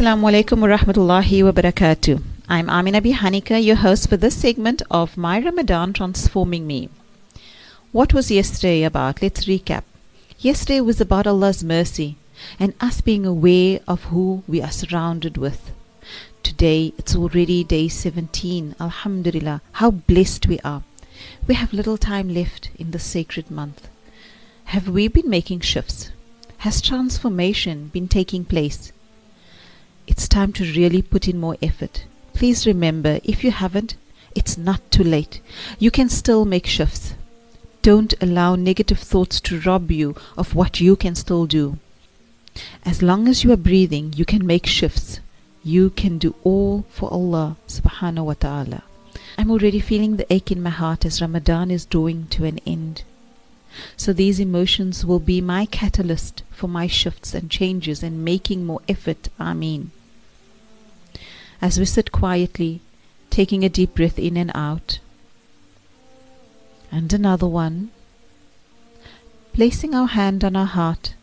Assalamu alaikum wa rahmatullahi wa barakatuh. I'm Amina B. Your host for this segment of My Ramadan Transforming Me. What was yesterday about? Let's recap. Yesterday was about Allah's mercy and us being aware of who we are surrounded with. Today it's already day 17. Alhamdulillah. How blessed we are. We have little time left in this sacred month. Have we been making shifts? Has transformation been taking place? It's time to really put in more effort. Please remember, if you haven't, it's not too late. You can still make shifts. Don't allow negative thoughts to rob you of what you can still do. As long as you are breathing, you can make shifts. You can do all for Allah subhanahu wa ta'ala. I'm already feeling the ache in my heart as Ramadan is drawing to an end. So these emotions will be my catalyst for my shifts and changes and making more effort. Ameen. As we sit quietly, taking a deep breath in and out, and another one, placing our hand on our heart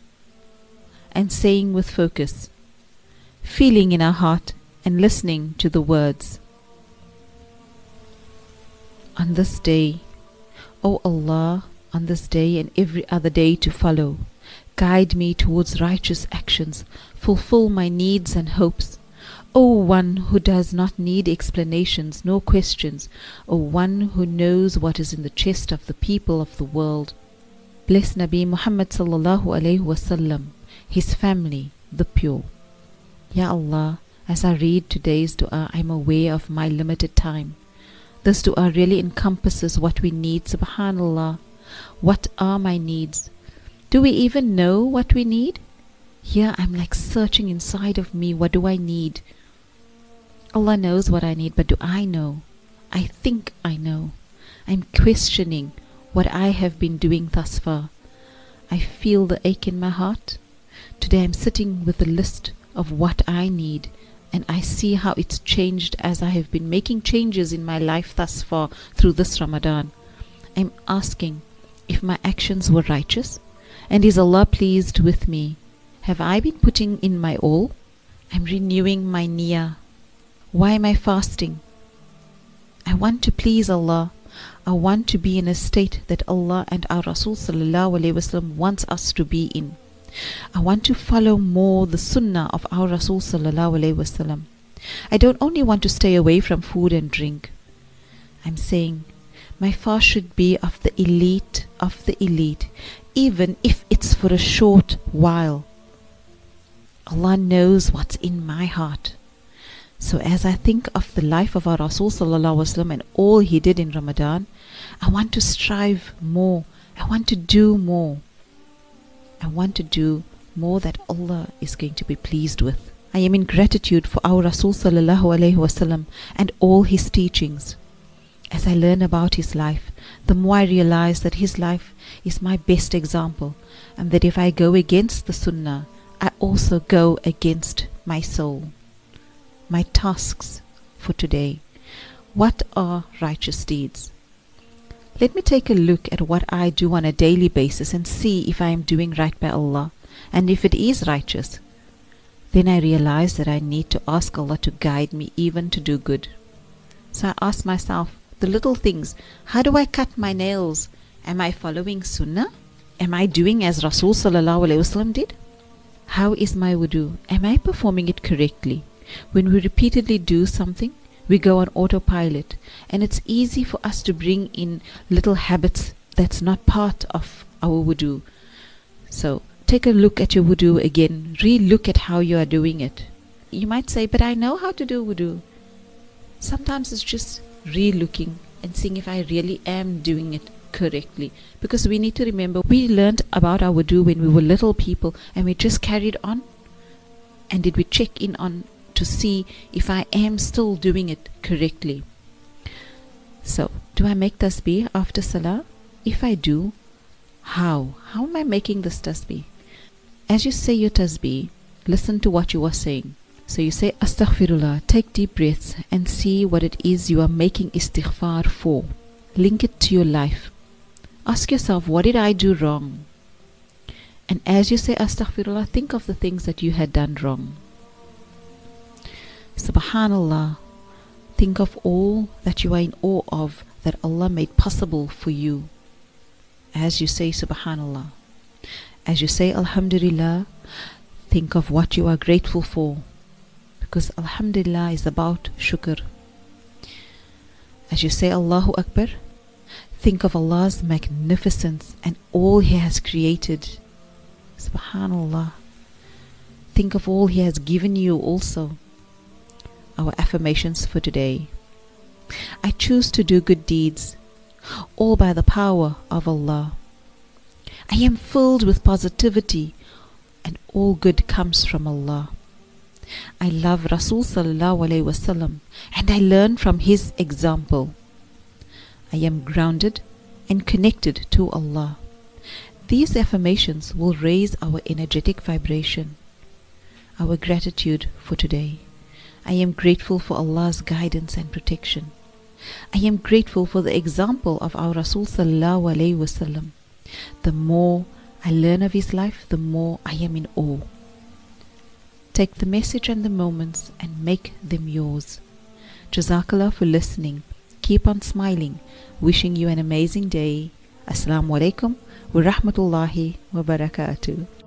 and saying with focus, feeling in our heart and listening to the words. On this day, O Allah, on this day and every other day to follow, guide me towards righteous actions, fulfill my needs and hopes. O one who does not need explanations nor questions, O one who knows what is in the chest of the people of the world. Bless Nabi Muhammad sallallahu alayhi wasallam, his family, the pure. Ya Allah, as I read today's dua, I am aware of my limited time. This dua really encompasses what we need, subhanallah. What are my needs? Do we even know what we need? Here I'm like searching inside of me. What do I need? Allah knows what I need, but do I know? I think I know. I'm questioning what I have been doing thus far. I feel the ache in my heart. Today I'm sitting with a list of what I need, and I see how it's changed as I have been making changes in my life thus far through this Ramadan. I'm asking if my actions were righteous, and is Allah pleased with me? Have I been putting in my all? I'm renewing my niyyah. Why am I fasting? I want to please Allah. I want to be in a state that Allah and our Rasul wants us to be in. I want to follow more the sunnah of our Rasul. I don't only want to stay away from food and drink. I'm saying my fast should be of the elite of the elite, even if it's for a short while. Allah knows what's in my heart. So as I think of the life of our Rasul wasallam and all he did in Ramadan, I want to strive more. I want to do more. I want to do more that Allah is going to be pleased with. I am in gratitude for our Rasul wasallam and all his teachings. As I learn about his life, the more I realize that his life is my best example, and that if I go against the Sunnah, I also go against my soul. My tasks for today. What are righteous deeds? Let me take a look at what I do on a daily basis and see if I am doing right by Allah, and if it is righteous. Then I realize that I need to ask Allah to guide me even to do good. So I ask myself, the little things. How do I cut my nails? Am I following Sunnah? Am I doing as Rasul did? How is my wudu? Am I performing it correctly? When we repeatedly do something, we go on autopilot, and it's easy for us to bring in little habits that's not part of our wudu. So take a look at your wudu again, re-look at how you are doing it. You might say, but I know how to do wudu. Sometimes it's just re-looking and seeing if I really am doing it correctly. Because we need to remember we learned about our wudu when we were little people and we just carried on. And did we check in on to see if I am still doing it correctly? So, do I make tasbih after salah? If I do, how? How am I making this tasbih? As you say your tasbih, listen to what you are saying. So you say astaghfirullah, take deep breaths and see what it is you are making istighfar for. Link it to your life. Ask yourself, what did I do wrong? And as you say astaghfirullah, think of the things that you had done wrong. Subhanallah. Think of all that you are in awe of that Allah made possible for you. As you say Subhanallah. As you say Alhamdulillah, think of what you are grateful for. Because Alhamdulillah is about shukr. As you say Allahu Akbar, think of Allah's magnificence and all He has created. Subhanallah. Think of all He has given you also. Our affirmations for today. I choose to do good deeds, all by the power of Allah. I am filled with positivity, and all good comes from Allah. I love Rasul wasallam, and I learn from his example. I am grounded and connected to Allah. These affirmations will raise our energetic vibration. Our gratitude for today. I am grateful for Allah's guidance and protection. I am grateful for the example of our Rasul sallallahu alaihi wasallam. The more I learn of his life, the more I am in awe. Take the message and the moments and make them yours. Jazakallah for listening. Keep on smiling. Wishing you an amazing day. Assalamu alaikum wa rahmatullahi wa barakatuh.